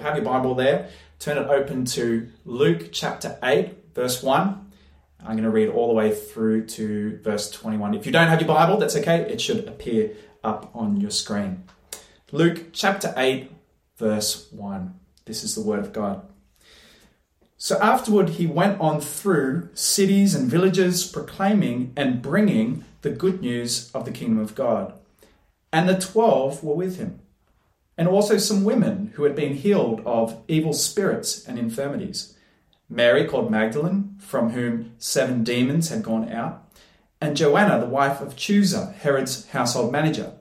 have your Bible there, turn it open to Luke chapter 8, verse 1. I'm going to read all the way through to verse 21. If you don't have your Bible, that's okay. It should appear up on your screen. Luke chapter 8, verse 1. This is the word of God. So afterward, he went on through cities and villages, proclaiming and bringing the good news of the kingdom of God. And the twelve were with him, and also some women who had been healed of evil spirits and infirmities Mary, called Magdalene, from whom seven demons had gone out, and Joanna, the wife of Chuza, Herod's household manager,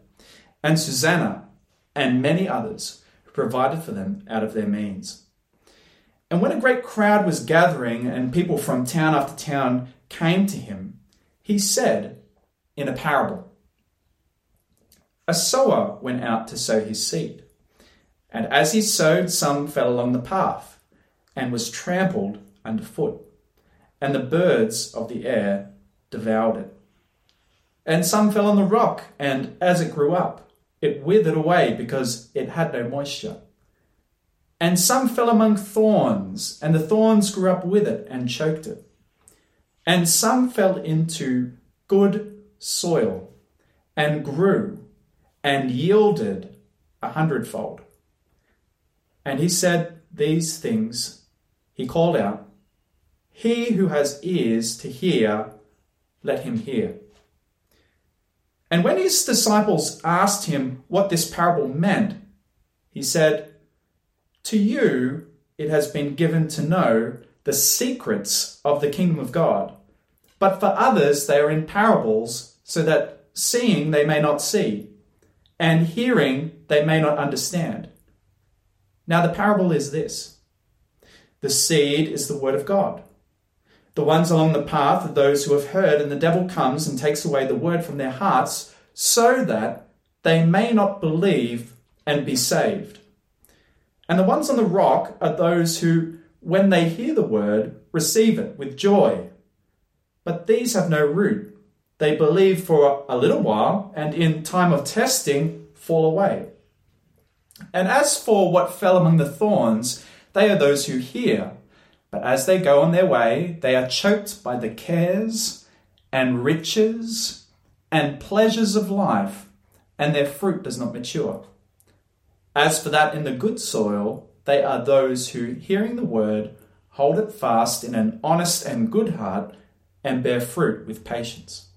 and Susanna, and many others who provided for them out of their means. And when a great crowd was gathering and people from town after town came to him, he said in a parable A sower went out to sow his seed. And as he sowed, some fell along the path and was trampled underfoot, and the birds of the air devoured it. And some fell on the rock, and as it grew up, it withered away because it had no moisture. And some fell among thorns, and the thorns grew up with it and choked it. And some fell into good soil, and grew, and yielded a hundredfold. And he said these things he called out, He who has ears to hear, let him hear. And when his disciples asked him what this parable meant, he said, To you it has been given to know the secrets of the kingdom of God, but for others they are in parables, so that seeing they may not see, and hearing they may not understand. Now the parable is this. The seed is the word of God. The ones along the path are those who have heard, and the devil comes and takes away the word from their hearts so that they may not believe and be saved. And the ones on the rock are those who, when they hear the word, receive it with joy. But these have no root. They believe for a little while, and in time of testing, fall away. And as for what fell among the thorns, they are those who hear, but as they go on their way, they are choked by the cares and riches and pleasures of life, and their fruit does not mature. As for that in the good soil, they are those who, hearing the word, hold it fast in an honest and good heart, and bear fruit with patience.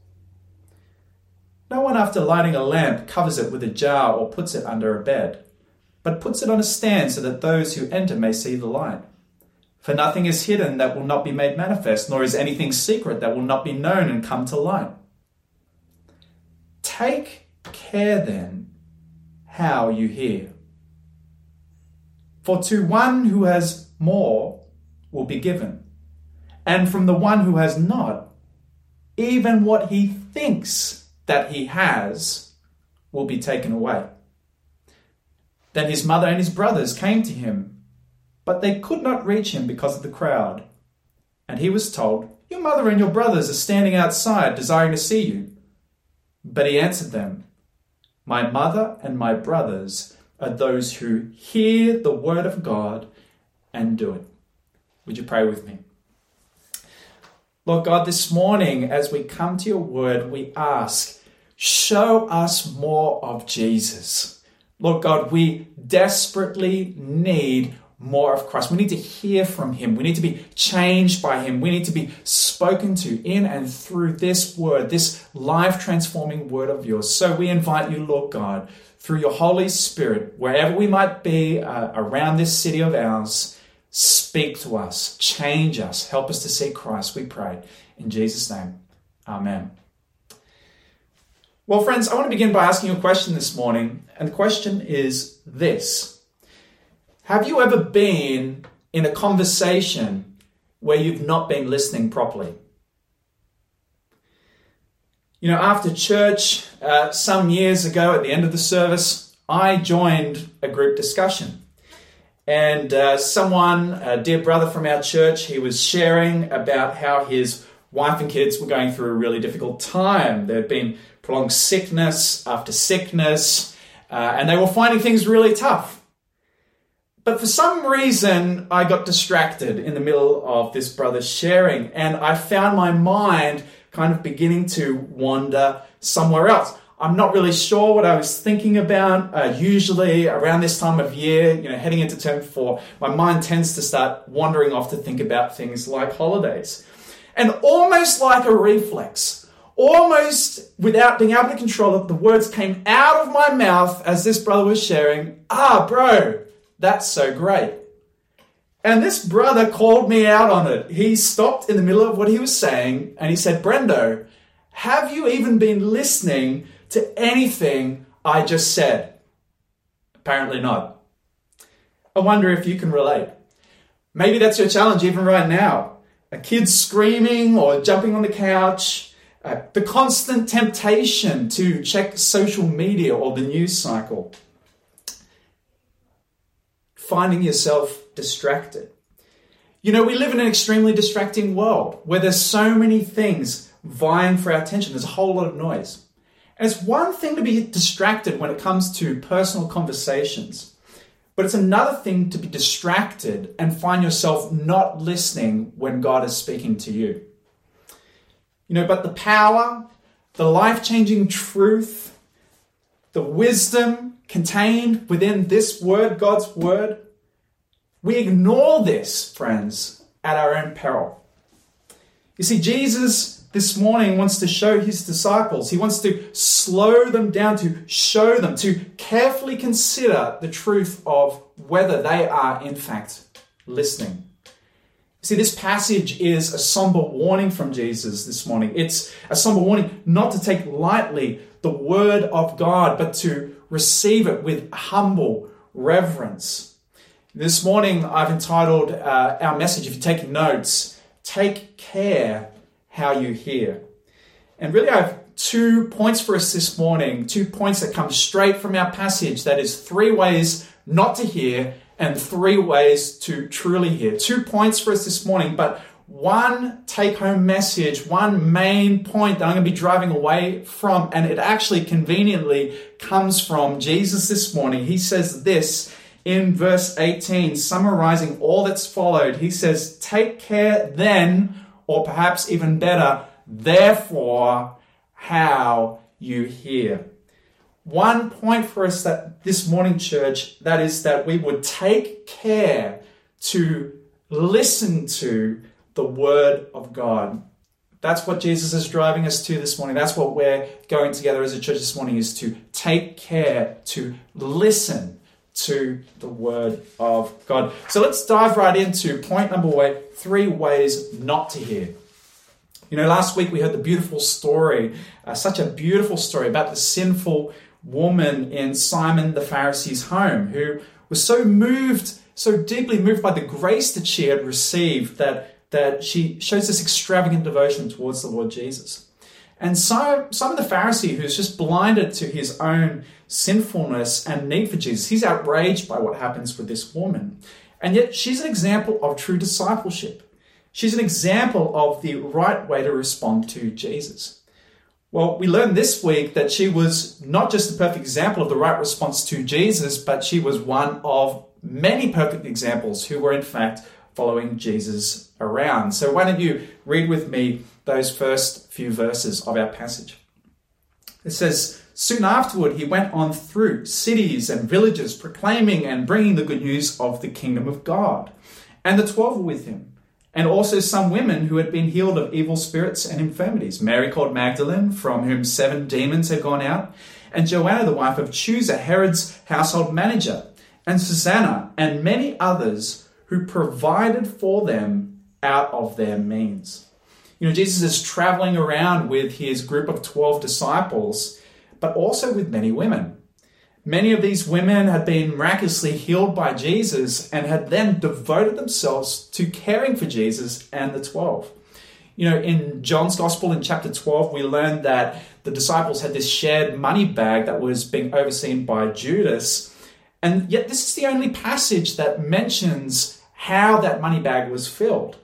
No one, after lighting a lamp, covers it with a jar or puts it under a bed but puts it on a stand so that those who enter may see the light. For nothing is hidden that will not be made manifest, nor is anything secret that will not be known and come to light. Take care then how you hear. For to one who has more will be given, and from the one who has not, even what he thinks that he has will be taken away. Then his mother and his brothers came to him, but they could not reach him because of the crowd. And he was told, Your mother and your brothers are standing outside, desiring to see you. But he answered them, My mother and my brothers are those who hear the word of God and do it. Would you pray with me? Lord God, this morning, as we come to your word, we ask, show us more of Jesus. Lord God, we desperately need more of Christ. We need to hear from Him. We need to be changed by Him. We need to be spoken to in and through this word, this life transforming word of yours. So we invite you, Lord God, through your Holy Spirit, wherever we might be uh, around this city of ours, speak to us, change us, help us to see Christ, we pray. In Jesus' name, Amen. Well, friends, I want to begin by asking you a question this morning. And the question is this Have you ever been in a conversation where you've not been listening properly? You know, after church, uh, some years ago at the end of the service, I joined a group discussion. And uh, someone, a dear brother from our church, he was sharing about how his wife and kids were going through a really difficult time. There had been prolonged sickness after sickness, uh, and they were finding things really tough. But for some reason, I got distracted in the middle of this brother's sharing, and I found my mind kind of beginning to wander somewhere else. I'm not really sure what I was thinking about. Uh, usually around this time of year, you know, heading into term four, my mind tends to start wandering off to think about things like holidays. And almost like a reflex, almost without being able to control it, the words came out of my mouth as this brother was sharing, ah, bro, that's so great. And this brother called me out on it. He stopped in the middle of what he was saying and he said, Brendo, have you even been listening to anything I just said? Apparently not. I wonder if you can relate. Maybe that's your challenge even right now. A kid screaming or jumping on the couch, uh, the constant temptation to check social media or the news cycle, finding yourself distracted. You know, we live in an extremely distracting world where there's so many things vying for our attention. There's a whole lot of noise. And it's one thing to be distracted when it comes to personal conversations, but it's another thing to be distracted and find yourself not listening when God is speaking to you. You know, but the power, the life changing truth, the wisdom contained within this word, God's word, we ignore this, friends, at our own peril. You see, Jesus this morning wants to show his disciples, he wants to slow them down, to show them, to carefully consider the truth of whether they are, in fact, listening. See, this passage is a somber warning from Jesus this morning. It's a somber warning not to take lightly the word of God, but to receive it with humble reverence. This morning, I've entitled uh, our message, if you're taking notes, Take Care How You Hear. And really, I have two points for us this morning, two points that come straight from our passage that is, three ways not to hear and three ways to truly hear. Two points for us this morning, but one take home message, one main point that I'm going to be driving away from, and it actually conveniently comes from Jesus this morning. He says this in verse 18, summarizing all that's followed, he says, Take care then, or perhaps even better, therefore, how you hear. One point for us that this morning, church, that is that we would take care to listen to the word of God. That's what Jesus is driving us to this morning. That's what we're going together as a church this morning is to take care to listen to the Word of God. So let's dive right into point number one three ways not to hear. You know, last week we heard the beautiful story, uh, such a beautiful story about the sinful woman in Simon the Pharisee's home who was so moved, so deeply moved by the grace that she had received that, that she shows this extravagant devotion towards the Lord Jesus. And Simon the Pharisee, who's just blinded to his own sinfulness and need for Jesus, he's outraged by what happens with this woman. And yet, she's an example of true discipleship. She's an example of the right way to respond to Jesus. Well, we learned this week that she was not just the perfect example of the right response to Jesus, but she was one of many perfect examples who were, in fact, following Jesus around. So, why don't you read with me those first few verses of our passage. It says, Soon afterward, he went on through cities and villages, proclaiming and bringing the good news of the kingdom of God. And the twelve were with him, and also some women who had been healed of evil spirits and infirmities Mary called Magdalene, from whom seven demons had gone out, and Joanna, the wife of Chuza, Herod's household manager, and Susanna, and many others who provided for them out of their means. You know, Jesus is traveling around with his group of 12 disciples, but also with many women. Many of these women had been miraculously healed by Jesus and had then devoted themselves to caring for Jesus and the 12. You know, in John's Gospel in chapter 12, we learned that the disciples had this shared money bag that was being overseen by Judas. And yet, this is the only passage that mentions how that money bag was filled.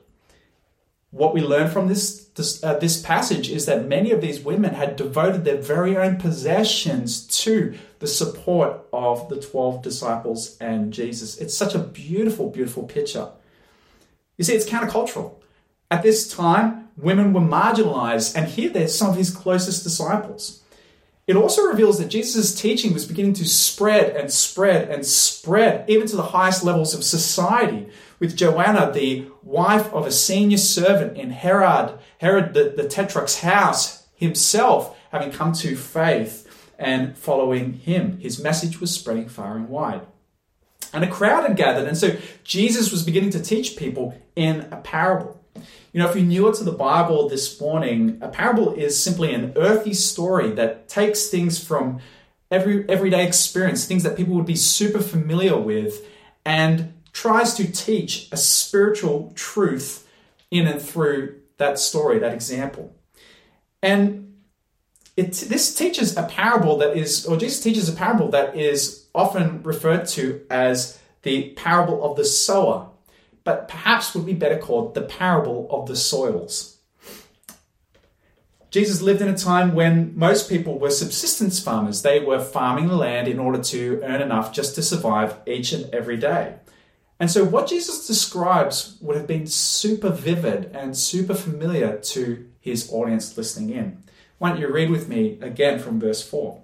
What we learn from this this, uh, this passage is that many of these women had devoted their very own possessions to the support of the 12 disciples and Jesus. It's such a beautiful, beautiful picture. You see, it's countercultural. At this time, women were marginalized, and here they're some of his closest disciples. It also reveals that Jesus' teaching was beginning to spread and spread and spread, even to the highest levels of society, with Joanna, the wife of a senior servant in Herod, Herod the, the Tetrarch's house himself, having come to faith and following him. His message was spreading far and wide. And a crowd had gathered, and so Jesus was beginning to teach people in a parable. You know, if you're newer to the Bible this morning, a parable is simply an earthy story that takes things from every everyday experience, things that people would be super familiar with, and tries to teach a spiritual truth in and through that story, that example. And it, this teaches a parable that is, or Jesus teaches a parable that is often referred to as the parable of the sower, but perhaps would be better called the parable of the soils. Jesus lived in a time when most people were subsistence farmers. They were farming the land in order to earn enough just to survive each and every day. And so, what Jesus describes would have been super vivid and super familiar to his audience listening in. Why don't you read with me again from verse 4?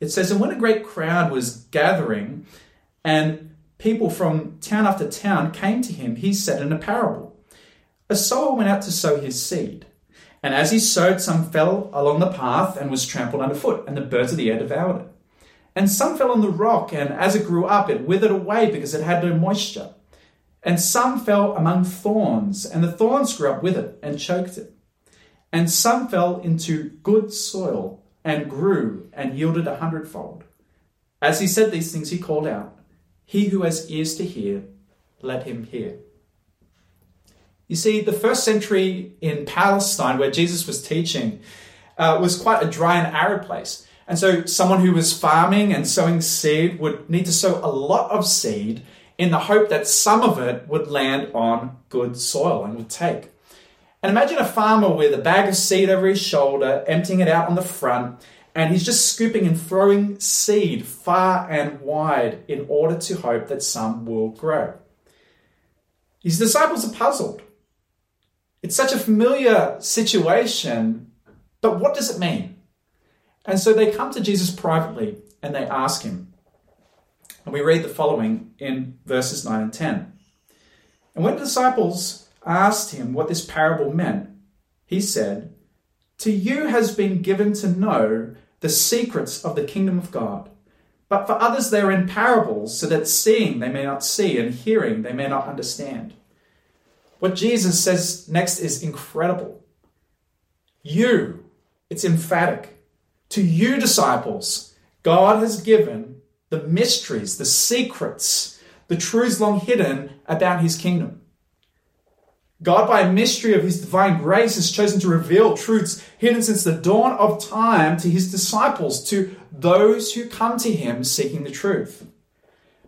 It says, And when a great crowd was gathering, and people from town after town came to him, he said in a parable A sower went out to sow his seed. And as he sowed, some fell along the path and was trampled underfoot, and the birds of the air devoured it. And some fell on the rock, and as it grew up, it withered away because it had no moisture. And some fell among thorns, and the thorns grew up with it and choked it. And some fell into good soil and grew and yielded a hundredfold. As he said these things, he called out, He who has ears to hear, let him hear. You see, the first century in Palestine, where Jesus was teaching, uh, was quite a dry and arid place. And so someone who was farming and sowing seed would need to sow a lot of seed in the hope that some of it would land on good soil and would take. And imagine a farmer with a bag of seed over his shoulder, emptying it out on the front, and he's just scooping and throwing seed far and wide in order to hope that some will grow. His disciples are puzzled. It's such a familiar situation, but what does it mean? And so they come to Jesus privately and they ask him. And we read the following in verses 9 and 10. And when the disciples asked him what this parable meant, he said, To you has been given to know the secrets of the kingdom of God. But for others they are in parables, so that seeing they may not see, and hearing they may not understand. What Jesus says next is incredible. You, it's emphatic. To you, disciples, God has given the mysteries, the secrets, the truths long hidden about his kingdom. God, by a mystery of his divine grace, has chosen to reveal truths hidden since the dawn of time to his disciples, to those who come to him seeking the truth.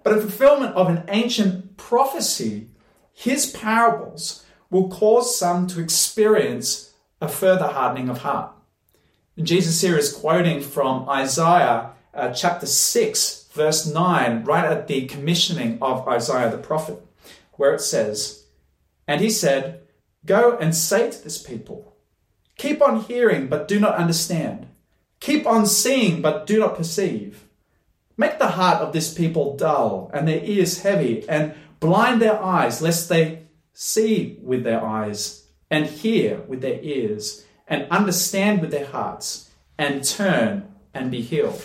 But in fulfillment of an ancient prophecy, his parables will cause some to experience a further hardening of heart. Jesus here is quoting from Isaiah uh, chapter 6, verse 9, right at the commissioning of Isaiah the prophet, where it says, And he said, Go and say to this people, Keep on hearing, but do not understand. Keep on seeing, but do not perceive. Make the heart of this people dull, and their ears heavy, and blind their eyes, lest they see with their eyes, and hear with their ears and understand with their hearts and turn and be healed.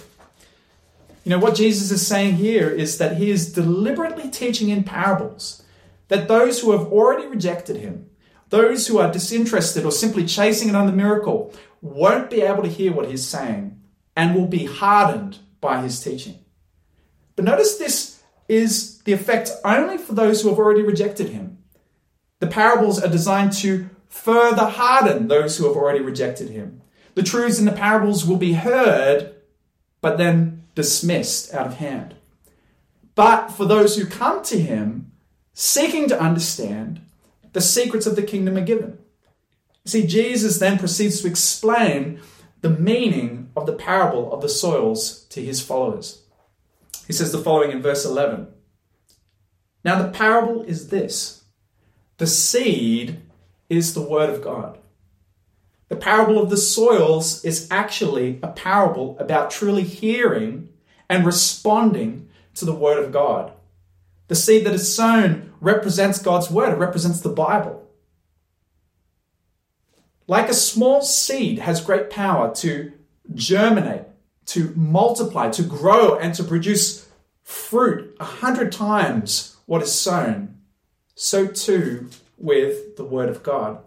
You know, what Jesus is saying here is that he is deliberately teaching in parables that those who have already rejected him, those who are disinterested or simply chasing another miracle, won't be able to hear what he's saying and will be hardened by his teaching. But notice this is the effect only for those who have already rejected him. The parables are designed to further harden those who have already rejected him. The truths in the parables will be heard, but then dismissed out of hand. But for those who come to him, seeking to understand, the secrets of the kingdom are given. See, Jesus then proceeds to explain the meaning of the parable of the soils to his followers. He says the following in verse 11 Now, the parable is this the seed is the word of God. The parable of the soils is actually a parable about truly hearing and responding to the word of God. The seed that is sown represents God's word, it represents the Bible. Like a small seed has great power to germinate, to multiply, to grow, and to produce fruit a hundred times what is sown, so too with the Word of God.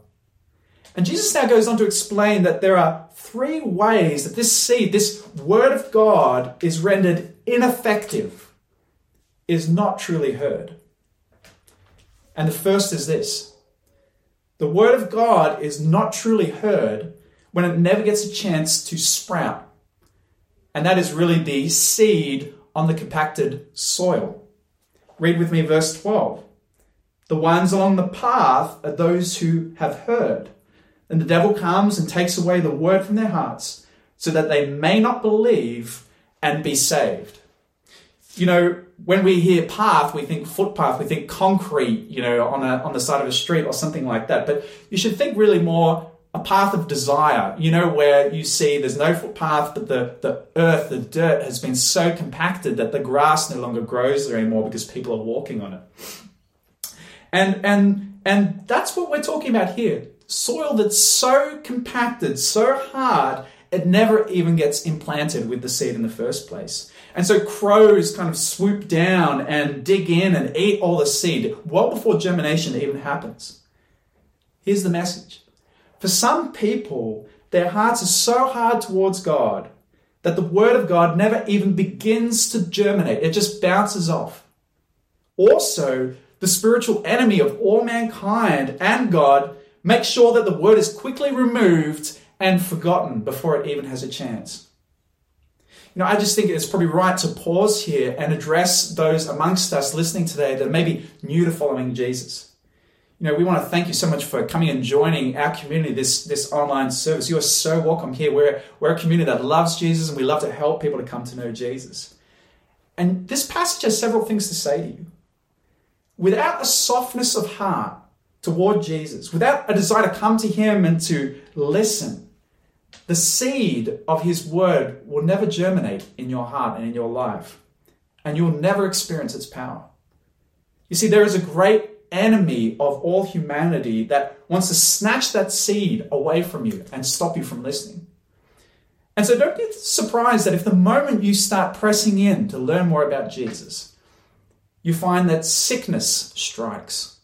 And Jesus now goes on to explain that there are three ways that this seed, this Word of God, is rendered ineffective, is not truly heard. And the first is this the word of God is not truly heard when it never gets a chance to sprout. And that is really the seed on the compacted soil. Read with me verse 12. The ones along the path are those who have heard. And the devil comes and takes away the word from their hearts so that they may not believe and be saved. You know, when we hear path, we think footpath, we think concrete, you know, on a on the side of a street or something like that. But you should think really more a path of desire, you know, where you see there's no footpath, but the, the earth, the dirt has been so compacted that the grass no longer grows there anymore because people are walking on it. And and and that's what we're talking about here. Soil that's so compacted, so hard, it never even gets implanted with the seed in the first place. And so crows kind of swoop down and dig in and eat all the seed well before germination even happens. Here's the message for some people, their hearts are so hard towards God that the Word of God never even begins to germinate, it just bounces off. Also, the spiritual enemy of all mankind and God makes sure that the Word is quickly removed and forgotten before it even has a chance. You know, I just think it's probably right to pause here and address those amongst us listening today that may be new to following Jesus. You know, we want to thank you so much for coming and joining our community, this, this online service. You are so welcome here. We're, we're a community that loves Jesus and we love to help people to come to know Jesus. And this passage has several things to say to you. Without a softness of heart toward Jesus, without a desire to come to Him and to listen, the seed of His Word will never germinate in your heart and in your life, and you'll never experience its power. You see, there is a great enemy of all humanity that wants to snatch that seed away from you and stop you from listening. And so don't be surprised that if the moment you start pressing in to learn more about Jesus, you find that sickness strikes,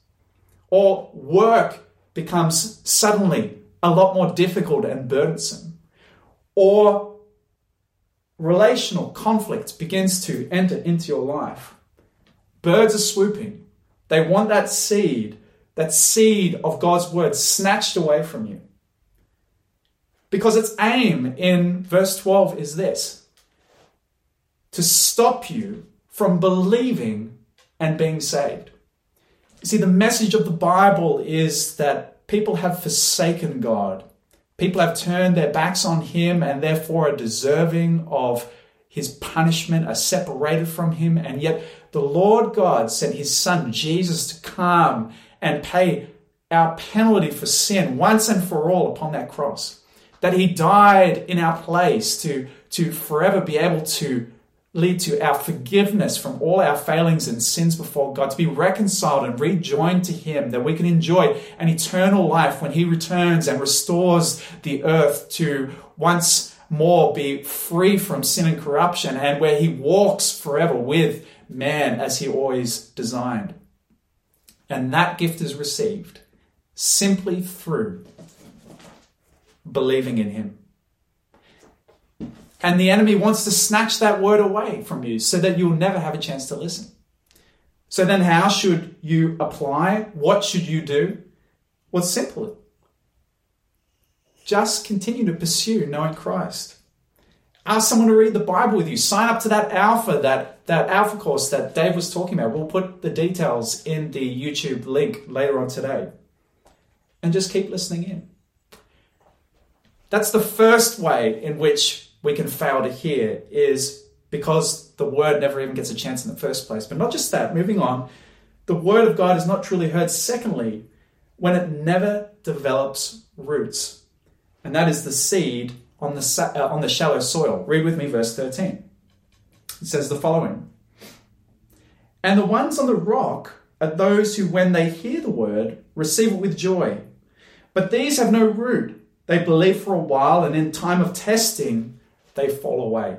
or work becomes suddenly a lot more difficult and burdensome. Or relational conflict begins to enter into your life. Birds are swooping. They want that seed, that seed of God's word snatched away from you. Because its aim in verse 12 is this to stop you from believing and being saved. See, the message of the Bible is that people have forsaken God. People have turned their backs on Him and therefore are deserving of His punishment, are separated from Him. And yet the Lord God sent His Son Jesus to come and pay our penalty for sin once and for all upon that cross. That He died in our place to, to forever be able to lead to our forgiveness from all our failings and sins before God, to be reconciled and rejoined to Him, that we can enjoy an eternal life when He returns and restores the earth to once more be free from sin and corruption, and where He walks forever with man as He always designed. And that gift is received simply through believing in Him. And the enemy wants to snatch that word away from you so that you'll never have a chance to listen. So then, how should you apply? What should you do? Well, simple. Just continue to pursue knowing Christ. Ask someone to read the Bible with you. Sign up to that Alpha, that, that Alpha course that Dave was talking about. We'll put the details in the YouTube link later on today. and just keep listening in. That's the first way in which we can fail to hear is because the word never even gets a chance in the first place. But not just that, moving on, the word of God is not truly heard. Secondly, when it never develops roots, and that is the seed on the, uh, on the shallow soil. Read with me verse 13. It says the following And the ones on the rock are those who, when they hear the word, receive it with joy. But these have no root. They believe for a while, and in time of testing, they fall away.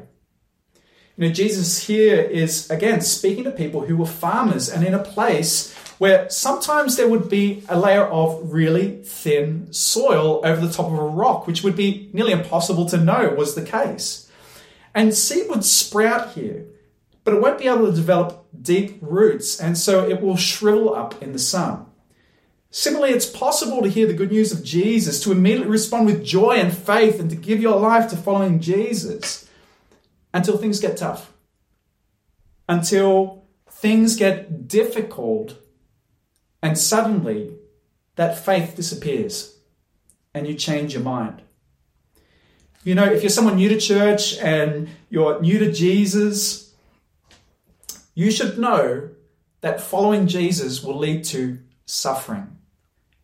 You know, Jesus here is again speaking to people who were farmers and in a place where sometimes there would be a layer of really thin soil over the top of a rock, which would be nearly impossible to know was the case. And seed would sprout here, but it won't be able to develop deep roots, and so it will shrivel up in the sun. Similarly, it's possible to hear the good news of Jesus, to immediately respond with joy and faith, and to give your life to following Jesus until things get tough, until things get difficult, and suddenly that faith disappears and you change your mind. You know, if you're someone new to church and you're new to Jesus, you should know that following Jesus will lead to suffering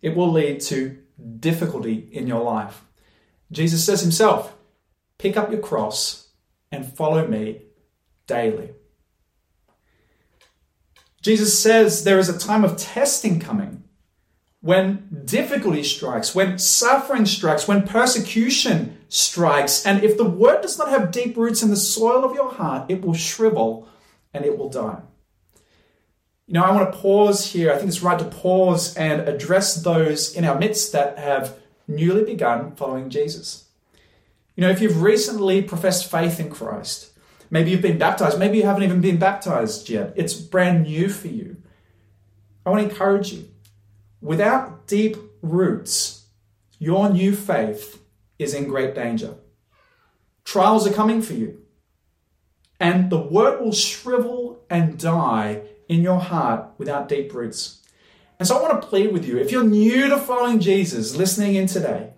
it will lead to difficulty in your life. Jesus says himself, pick up your cross and follow me daily. Jesus says there is a time of testing coming when difficulty strikes, when suffering strikes, when persecution strikes. And if the word does not have deep roots in the soil of your heart, it will shrivel and it will die. You know, I want to pause here. I think it's right to pause and address those in our midst that have newly begun following Jesus. You know, if you've recently professed faith in Christ, maybe you've been baptized, maybe you haven't even been baptized yet, it's brand new for you. I want to encourage you. Without deep roots, your new faith is in great danger. Trials are coming for you, and the word will shrivel and die in your heart without deep roots. And so I want to plead with you if you're new to following Jesus, listening in today,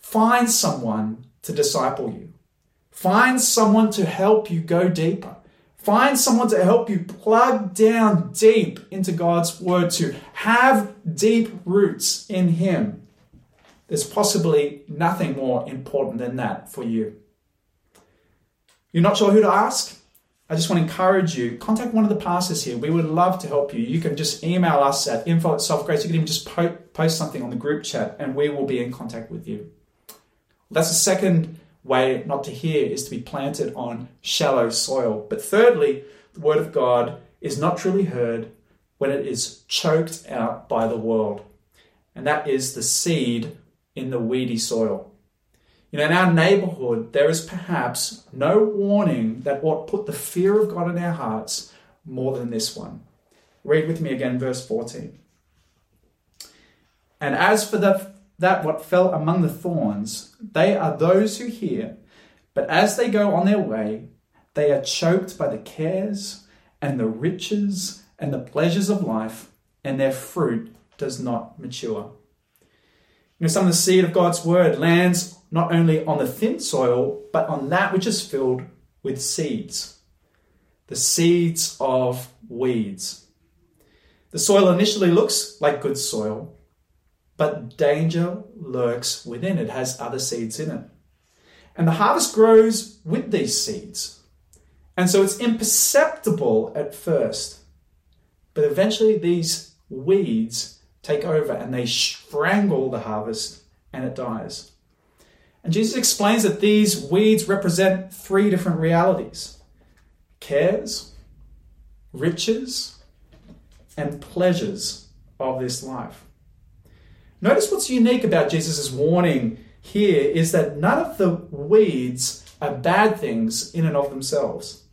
find someone to disciple you. Find someone to help you go deeper. Find someone to help you plug down deep into God's Word, to have deep roots in Him. There's possibly nothing more important than that for you. You're not sure who to ask? I just want to encourage you, contact one of the pastors here. We would love to help you. You can just email us at info at selfgrace. You can even just po- post something on the group chat and we will be in contact with you. That's the second way not to hear is to be planted on shallow soil. But thirdly, the word of God is not truly heard when it is choked out by the world. And that is the seed in the weedy soil. You know, in our neighborhood, there is perhaps no warning that what put the fear of God in our hearts more than this one. Read with me again, verse 14. And as for the, that what fell among the thorns, they are those who hear, but as they go on their way, they are choked by the cares and the riches and the pleasures of life, and their fruit does not mature. You know, some of the seed of God's word lands not only on the thin soil, but on that which is filled with seeds. The seeds of weeds. The soil initially looks like good soil, but danger lurks within. It has other seeds in it. And the harvest grows with these seeds. And so it's imperceptible at first. But eventually these weeds take over and they strangle the harvest and it dies. And Jesus explains that these weeds represent three different realities cares, riches, and pleasures of this life. Notice what's unique about Jesus' warning here is that none of the weeds are bad things in and of themselves.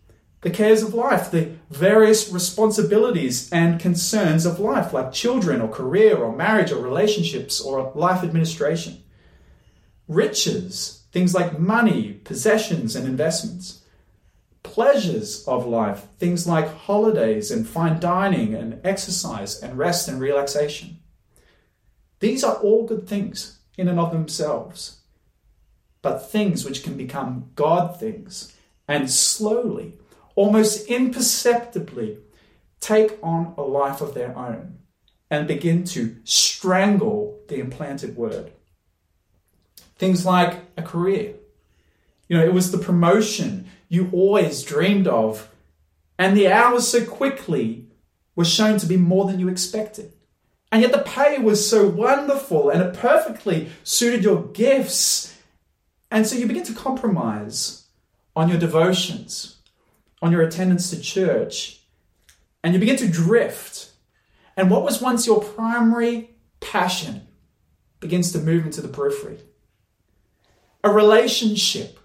The cares of life, the various responsibilities and concerns of life, like children or career or marriage or relationships or life administration riches, things like money, possessions, and investments. Pleasures of life, things like holidays and fine dining and exercise and rest and relaxation. These are all good things in and of themselves, but things which can become God things and slowly, almost imperceptibly, take on a life of their own and begin to strangle the implanted word. Things like a career. You know, it was the promotion you always dreamed of, and the hours so quickly were shown to be more than you expected. And yet the pay was so wonderful and it perfectly suited your gifts. And so you begin to compromise on your devotions, on your attendance to church, and you begin to drift. And what was once your primary passion begins to move into the periphery. A relationship.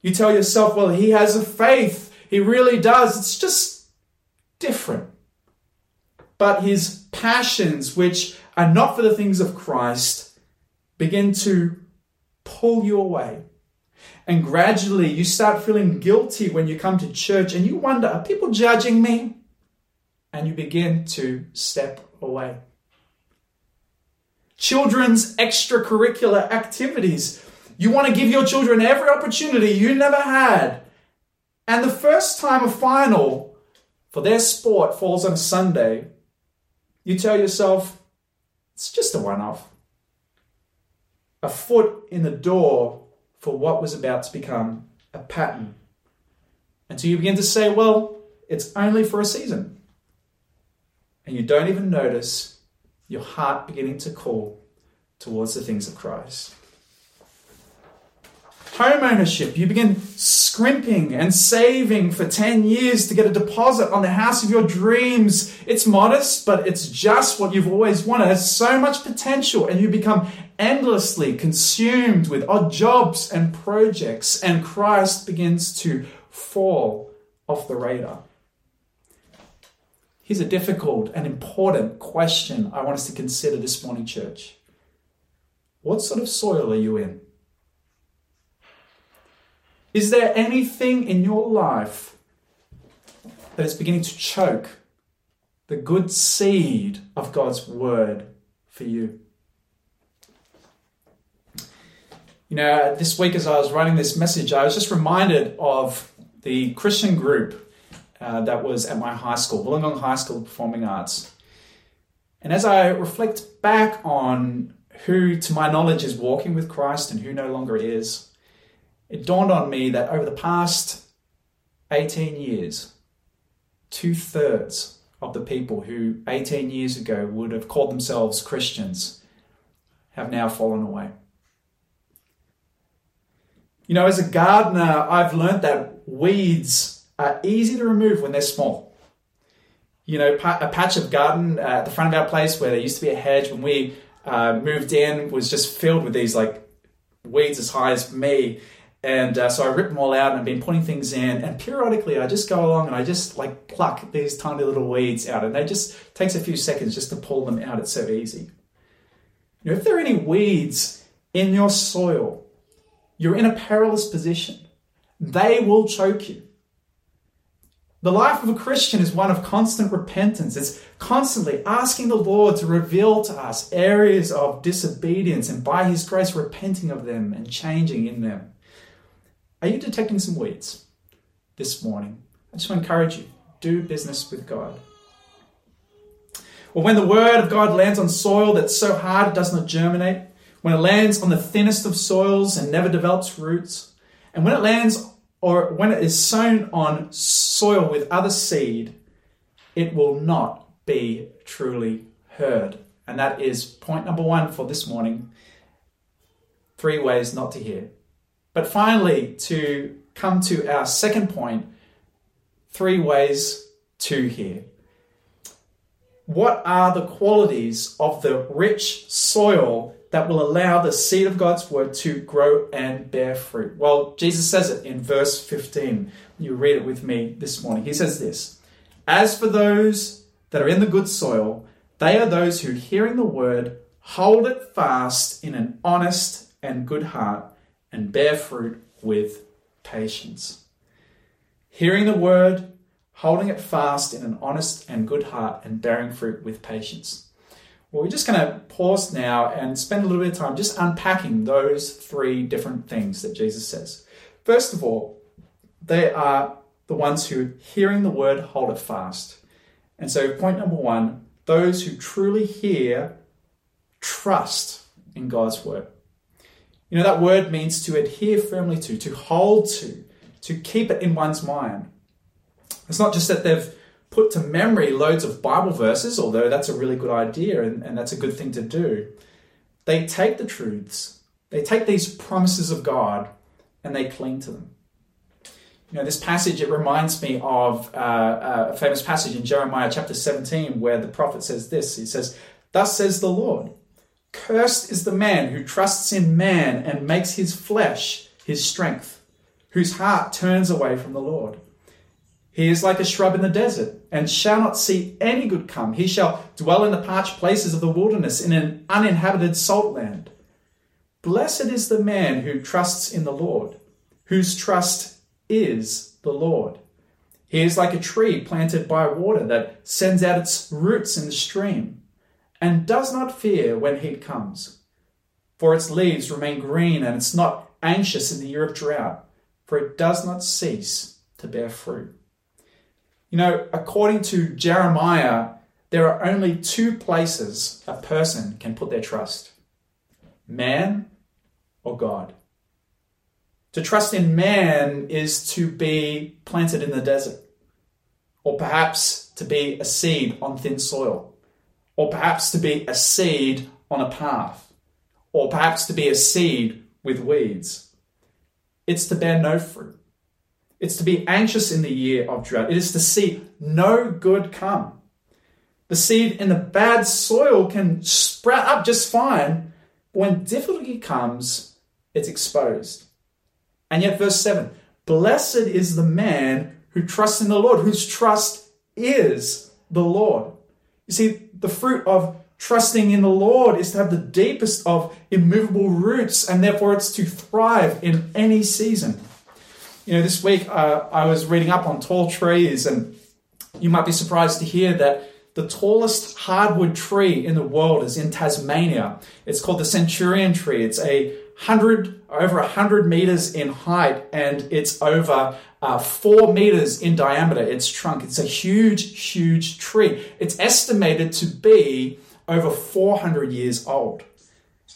You tell yourself, well, he has a faith. He really does. It's just different. But his passions, which are not for the things of Christ, begin to pull you away. And gradually you start feeling guilty when you come to church and you wonder, are people judging me? And you begin to step away. Children's extracurricular activities. You want to give your children every opportunity you never had. And the first time a final for their sport falls on Sunday, you tell yourself, it's just a one off. A foot in the door for what was about to become a pattern. Until you begin to say, well, it's only for a season. And you don't even notice your heart beginning to call towards the things of Christ. Home ownership, you begin scrimping and saving for 10 years to get a deposit on the house of your dreams. It's modest, but it's just what you've always wanted. It has so much potential, and you become endlessly consumed with odd jobs and projects, and Christ begins to fall off the radar. Here's a difficult and important question I want us to consider this morning, church. What sort of soil are you in? Is there anything in your life that is beginning to choke the good seed of God's word for you? You know, this week as I was writing this message, I was just reminded of the Christian group uh, that was at my high school, Wollongong High School Performing Arts. And as I reflect back on who, to my knowledge, is walking with Christ and who no longer is, it dawned on me that over the past 18 years, two thirds of the people who 18 years ago would have called themselves Christians have now fallen away. You know, as a gardener, I've learned that weeds are easy to remove when they're small. You know, a patch of garden at the front of our place where there used to be a hedge when we uh, moved in was just filled with these like weeds as high as me. And uh, so I ripped them all out and I've been putting things in. And periodically I just go along and I just like pluck these tiny little weeds out. And they just takes a few seconds just to pull them out. It's so easy. You know, if there are any weeds in your soil, you're in a perilous position. They will choke you. The life of a Christian is one of constant repentance. It's constantly asking the Lord to reveal to us areas of disobedience and by His grace repenting of them and changing in them. Are you detecting some weeds this morning? I just want to encourage you do business with God. Or when the word of God lands on soil that's so hard it does not germinate, when it lands on the thinnest of soils and never develops roots, and when it lands or when it is sown on soil with other seed, it will not be truly heard. And that is point number one for this morning. Three ways not to hear. But finally, to come to our second point, three ways to hear. What are the qualities of the rich soil that will allow the seed of God's word to grow and bear fruit? Well, Jesus says it in verse 15. You read it with me this morning. He says this As for those that are in the good soil, they are those who, hearing the word, hold it fast in an honest and good heart and bear fruit with patience. Hearing the word, holding it fast in an honest and good heart, and bearing fruit with patience. Well, we're just going to pause now and spend a little bit of time just unpacking those three different things that Jesus says. First of all, they are the ones who, hearing the word, hold it fast. And so, point number one those who truly hear, trust in God's word. You know, that word means to adhere firmly to, to hold to, to keep it in one's mind. It's not just that they've put to memory loads of Bible verses, although that's a really good idea and, and that's a good thing to do. They take the truths, they take these promises of God, and they cling to them. You know, this passage, it reminds me of uh, a famous passage in Jeremiah chapter 17 where the prophet says this He says, Thus says the Lord, cursed is the man who trusts in man and makes his flesh his strength, whose heart turns away from the Lord. He is like a shrub in the desert, and shall not see any good come. He shall dwell in the parched places of the wilderness, in an uninhabited salt land. Blessed is the man who trusts in the Lord, whose trust is the Lord. He is like a tree planted by water that sends out its roots in the stream, and does not fear when heat comes. For its leaves remain green, and it's not anxious in the year of drought, for it does not cease to bear fruit. You know, according to Jeremiah, there are only two places a person can put their trust man or God. To trust in man is to be planted in the desert, or perhaps to be a seed on thin soil, or perhaps to be a seed on a path, or perhaps to be a seed with weeds. It's to bear no fruit. It's to be anxious in the year of drought. It is to see no good come. The seed in the bad soil can sprout up just fine, but when difficulty comes, it's exposed. And yet, verse 7 Blessed is the man who trusts in the Lord, whose trust is the Lord. You see, the fruit of trusting in the Lord is to have the deepest of immovable roots, and therefore it's to thrive in any season. You know, this week uh, I was reading up on tall trees, and you might be surprised to hear that the tallest hardwood tree in the world is in Tasmania. It's called the centurion tree. It's a hundred over a hundred meters in height, and it's over uh, four meters in diameter. Its trunk. It's a huge, huge tree. It's estimated to be over 400 years old.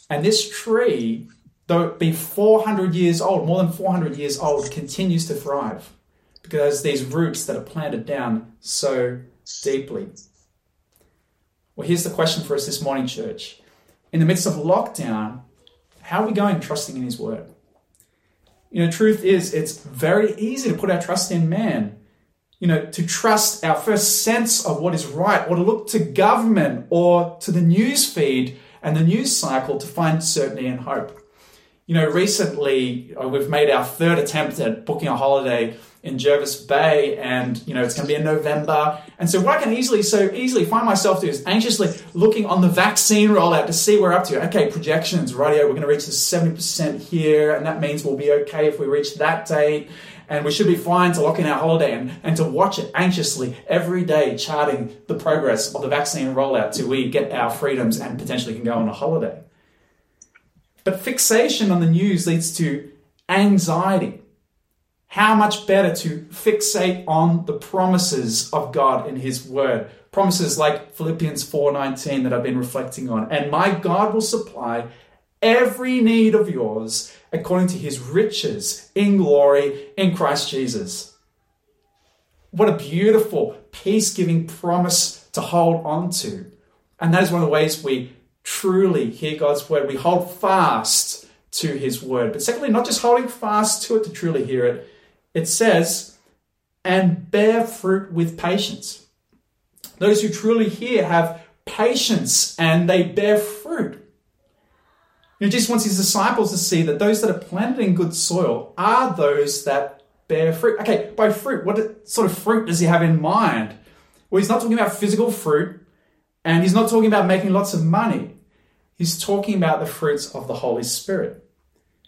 And this tree though it be 400 years old, more than 400 years old, continues to thrive because these roots that are planted down so deeply. Well, here's the question for us this morning, church. In the midst of lockdown, how are we going trusting in His Word? You know, truth is, it's very easy to put our trust in man. You know, to trust our first sense of what is right, or to look to government or to the news feed and the news cycle to find certainty and hope you know, recently uh, we've made our third attempt at booking a holiday in Jervis Bay, and you know it's going to be in November. And so what I can easily so easily find myself doing is anxiously looking on the vaccine rollout to see where we're up to. Okay, projections, radio, we're going to reach the seventy percent here, and that means we'll be okay if we reach that date. And we should be fine to lock in our holiday and, and to watch it anxiously every day, charting the progress of the vaccine rollout till we get our freedoms and potentially can go on a holiday. But fixation on the news leads to anxiety. How much better to fixate on the promises of God in his word. Promises like Philippians 4:19 that I've been reflecting on. And my God will supply every need of yours according to his riches in glory in Christ Jesus. What a beautiful, peace giving promise to hold on to. And that is one of the ways we truly hear God's word. We hold fast to his word. But secondly, not just holding fast to it to truly hear it, it says, and bear fruit with patience. Those who truly hear have patience and they bear fruit. You Jesus wants his disciples to see that those that are planted in good soil are those that bear fruit. Okay, by fruit, what sort of fruit does he have in mind? Well, he's not talking about physical fruit, and he's not talking about making lots of money. He's talking about the fruits of the Holy Spirit.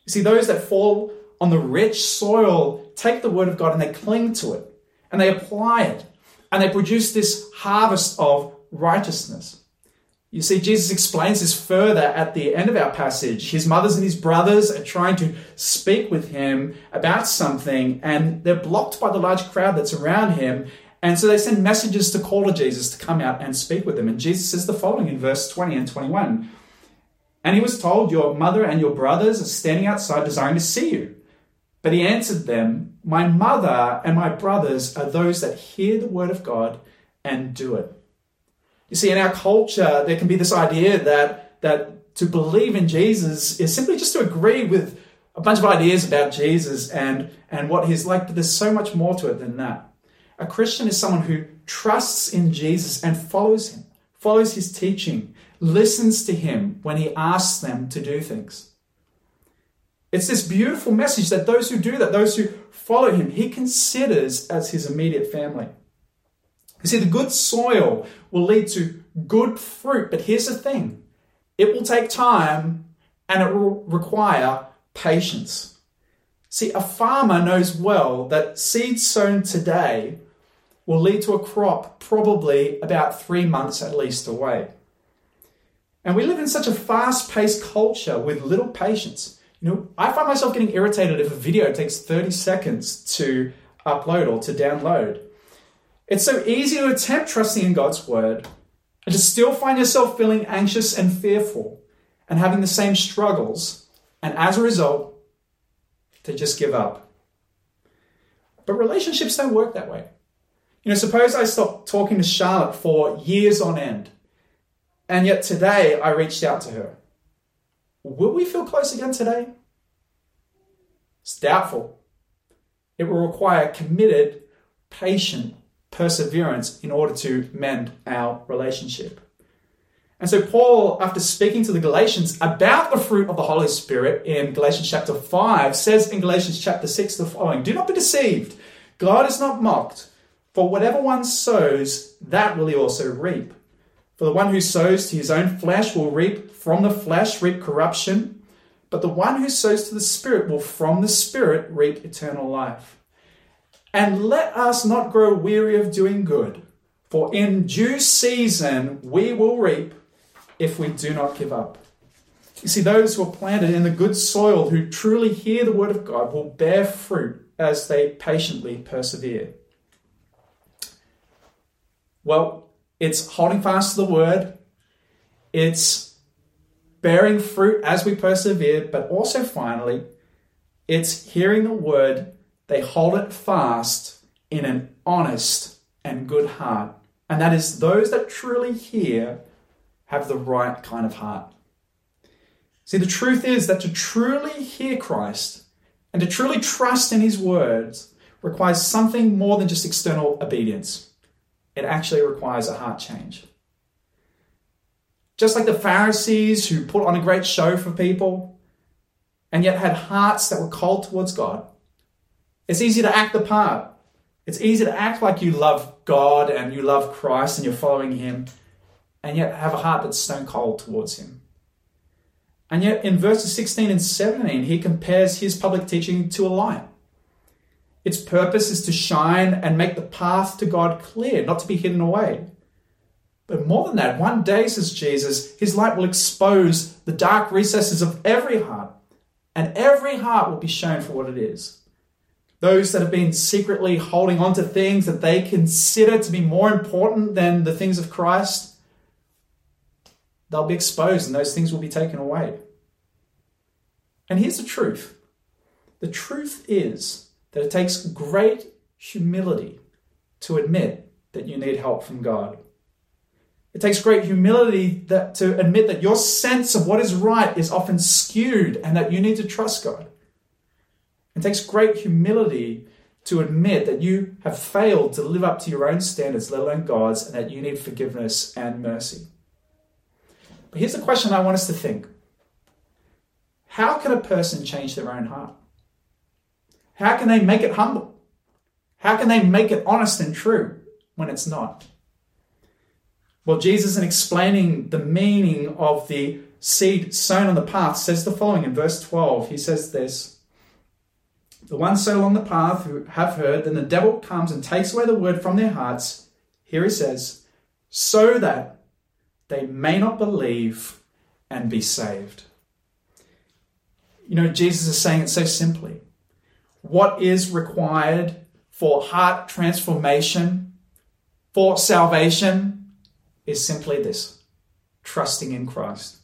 You see, those that fall on the rich soil take the word of God and they cling to it and they apply it and they produce this harvest of righteousness. You see, Jesus explains this further at the end of our passage. His mothers and his brothers are trying to speak with him about something, and they're blocked by the large crowd that's around him. And so they send messages to call to Jesus to come out and speak with them. And Jesus says the following in verse 20 and 21 And he was told, Your mother and your brothers are standing outside desiring to see you. But he answered them, My mother and my brothers are those that hear the word of God and do it. You see, in our culture, there can be this idea that, that to believe in Jesus is simply just to agree with a bunch of ideas about Jesus and, and what he's like, but there's so much more to it than that. A Christian is someone who trusts in Jesus and follows him, follows his teaching, listens to him when he asks them to do things. It's this beautiful message that those who do that, those who follow him, he considers as his immediate family. You see, the good soil will lead to good fruit, but here's the thing it will take time and it will require patience. See, a farmer knows well that seeds sown today will lead to a crop probably about three months at least away. And we live in such a fast paced culture with little patience. You know, I find myself getting irritated if a video takes 30 seconds to upload or to download. It's so easy to attempt trusting in God's word and to still find yourself feeling anxious and fearful and having the same struggles, and as a result, to just give up. But relationships don't work that way. You know, suppose I stopped talking to Charlotte for years on end, and yet today I reached out to her. Will we feel close again today? It's doubtful. It will require committed, patient perseverance in order to mend our relationship. And so, Paul, after speaking to the Galatians about the fruit of the Holy Spirit in Galatians chapter 5, says in Galatians chapter 6 the following Do not be deceived. God is not mocked. For whatever one sows, that will he also reap. For the one who sows to his own flesh will reap from the flesh, reap corruption. But the one who sows to the Spirit will from the Spirit reap eternal life. And let us not grow weary of doing good, for in due season we will reap if we do not give up. You see, those who are planted in the good soil, who truly hear the word of God, will bear fruit as they patiently persevere. Well, it's holding fast to the word, it's bearing fruit as we persevere, but also finally, it's hearing the word they hold it fast in an honest and good heart. And that is those that truly hear have the right kind of heart. See, the truth is that to truly hear Christ and to truly trust in his words requires something more than just external obedience. It actually requires a heart change. Just like the Pharisees who put on a great show for people and yet had hearts that were cold towards God, it's easy to act the part. It's easy to act like you love God and you love Christ and you're following Him, and yet have a heart that's stone cold towards Him. And yet, in verses 16 and 17, he compares his public teaching to a light. Its purpose is to shine and make the path to God clear, not to be hidden away. But more than that, one day, says Jesus, his light will expose the dark recesses of every heart, and every heart will be shown for what it is those that have been secretly holding on to things that they consider to be more important than the things of Christ, they'll be exposed and those things will be taken away. And here's the truth the truth is that it takes great humility to admit that you need help from God. It takes great humility that, to admit that your sense of what is right is often skewed and that you need to trust God. It takes great humility to admit that you have failed to live up to your own standards, let alone God's, and that you need forgiveness and mercy. But here's the question I want us to think How can a person change their own heart? How can they make it humble? How can they make it honest and true when it's not? Well, Jesus, in explaining the meaning of the seed sown on the path, says the following in verse 12. He says this the ones sown along the path who have heard, then the devil comes and takes away the word from their hearts. Here he says, so that they may not believe and be saved. You know, Jesus is saying it so simply. What is required for heart transformation, for salvation, is simply this trusting in Christ.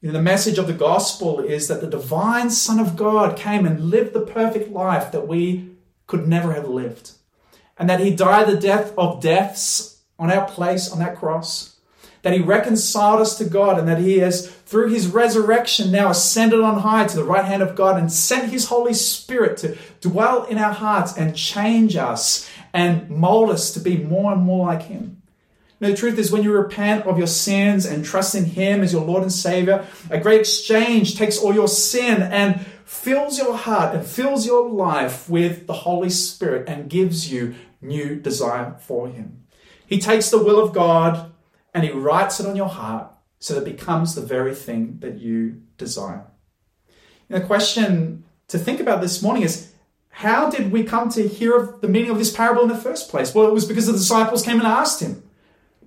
You know, the message of the gospel is that the divine Son of God came and lived the perfect life that we could never have lived. And that he died the death of deaths on our place on that cross. That he reconciled us to God and that he has, through his resurrection, now ascended on high to the right hand of God and sent his Holy Spirit to dwell in our hearts and change us and mold us to be more and more like him. Now, the truth is, when you repent of your sins and trust in Him as your Lord and Savior, a great exchange takes all your sin and fills your heart and fills your life with the Holy Spirit and gives you new desire for Him. He takes the will of God and He writes it on your heart so that it becomes the very thing that you desire. And the question to think about this morning is how did we come to hear of the meaning of this parable in the first place? Well, it was because the disciples came and asked Him.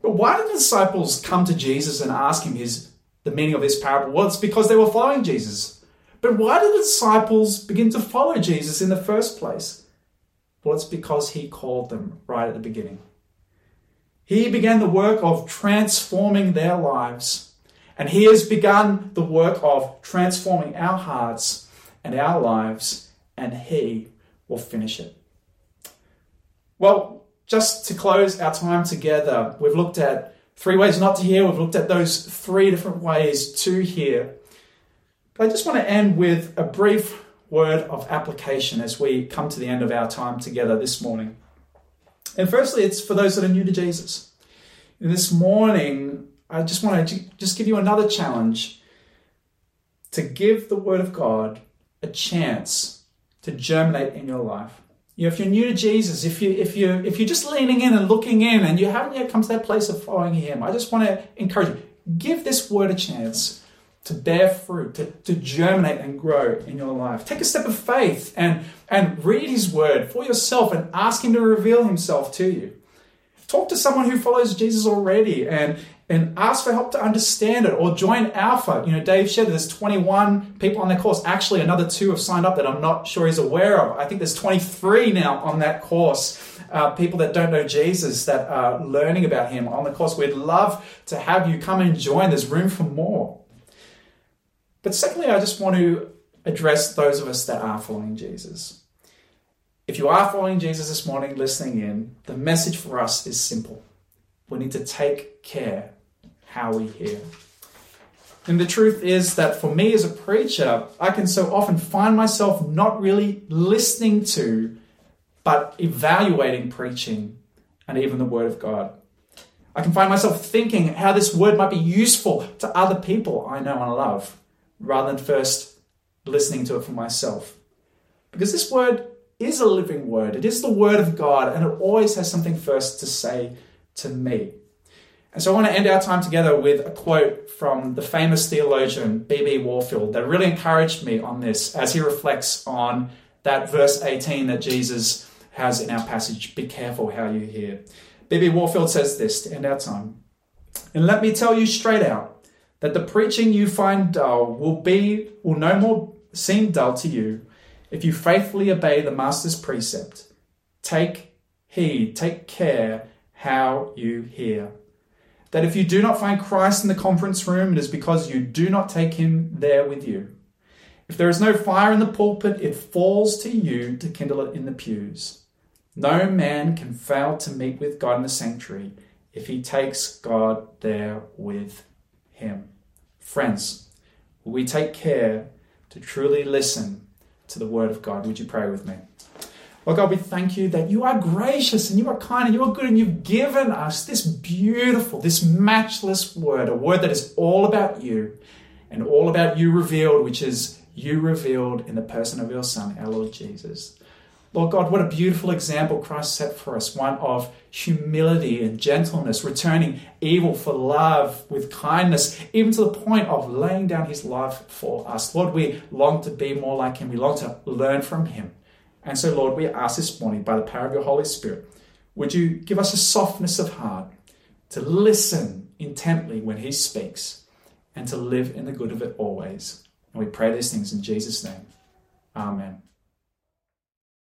But why did the disciples come to Jesus and ask him his the meaning of this parable? Well, it's because they were following Jesus. But why did the disciples begin to follow Jesus in the first place? Well, it's because he called them right at the beginning. He began the work of transforming their lives, and he has begun the work of transforming our hearts and our lives, and he will finish it. Well, just to close our time together, we've looked at three ways not to hear. We've looked at those three different ways to hear. But I just want to end with a brief word of application as we come to the end of our time together this morning. And firstly, it's for those that are new to Jesus. And this morning, I just want to just give you another challenge to give the Word of God a chance to germinate in your life. You know, if you're new to Jesus, if you if you if you're just leaning in and looking in and you haven't yet come to that place of following him, I just want to encourage you, give this word a chance to bear fruit, to, to germinate and grow in your life. Take a step of faith and, and read his word for yourself and ask him to reveal himself to you. Talk to someone who follows Jesus already and, and ask for help to understand it or join Alpha. You know, Dave shared there's 21 people on that course. Actually, another two have signed up that I'm not sure he's aware of. I think there's 23 now on that course. Uh, people that don't know Jesus that are learning about him on the course. We'd love to have you come and join. There's room for more. But secondly, I just want to address those of us that are following Jesus. If you are following Jesus this morning, listening in, the message for us is simple. We need to take care how we hear. And the truth is that for me as a preacher, I can so often find myself not really listening to, but evaluating preaching and even the Word of God. I can find myself thinking how this word might be useful to other people I know and love, rather than first listening to it for myself. Because this word is a living word. It is the word of God, and it always has something first to say to me. And so I want to end our time together with a quote from the famous theologian B.B. Warfield that really encouraged me on this as he reflects on that verse 18 that Jesus has in our passage Be careful how you hear. B.B. Warfield says this to end our time. And let me tell you straight out that the preaching you find dull will be will no more seem dull to you if you faithfully obey the Master's precept, take heed, take care how you hear. That if you do not find Christ in the conference room, it is because you do not take him there with you. If there is no fire in the pulpit, it falls to you to kindle it in the pews. No man can fail to meet with God in the sanctuary if he takes God there with him. Friends, will we take care to truly listen to the Word of God. Would you pray with me? Lord God, we thank you that you are gracious and you are kind and you are good and you've given us this beautiful, this matchless word, a word that is all about you and all about you revealed, which is you revealed in the person of your Son, our Lord Jesus. Lord God, what a beautiful example Christ set for us one of humility and gentleness, returning evil for love with kindness, even to the point of laying down his life for us. Lord, we long to be more like him, we long to learn from him. And so, Lord, we ask this morning by the power of your Holy Spirit, would you give us a softness of heart to listen intently when He speaks and to live in the good of it always. And we pray these things in Jesus' name. Amen.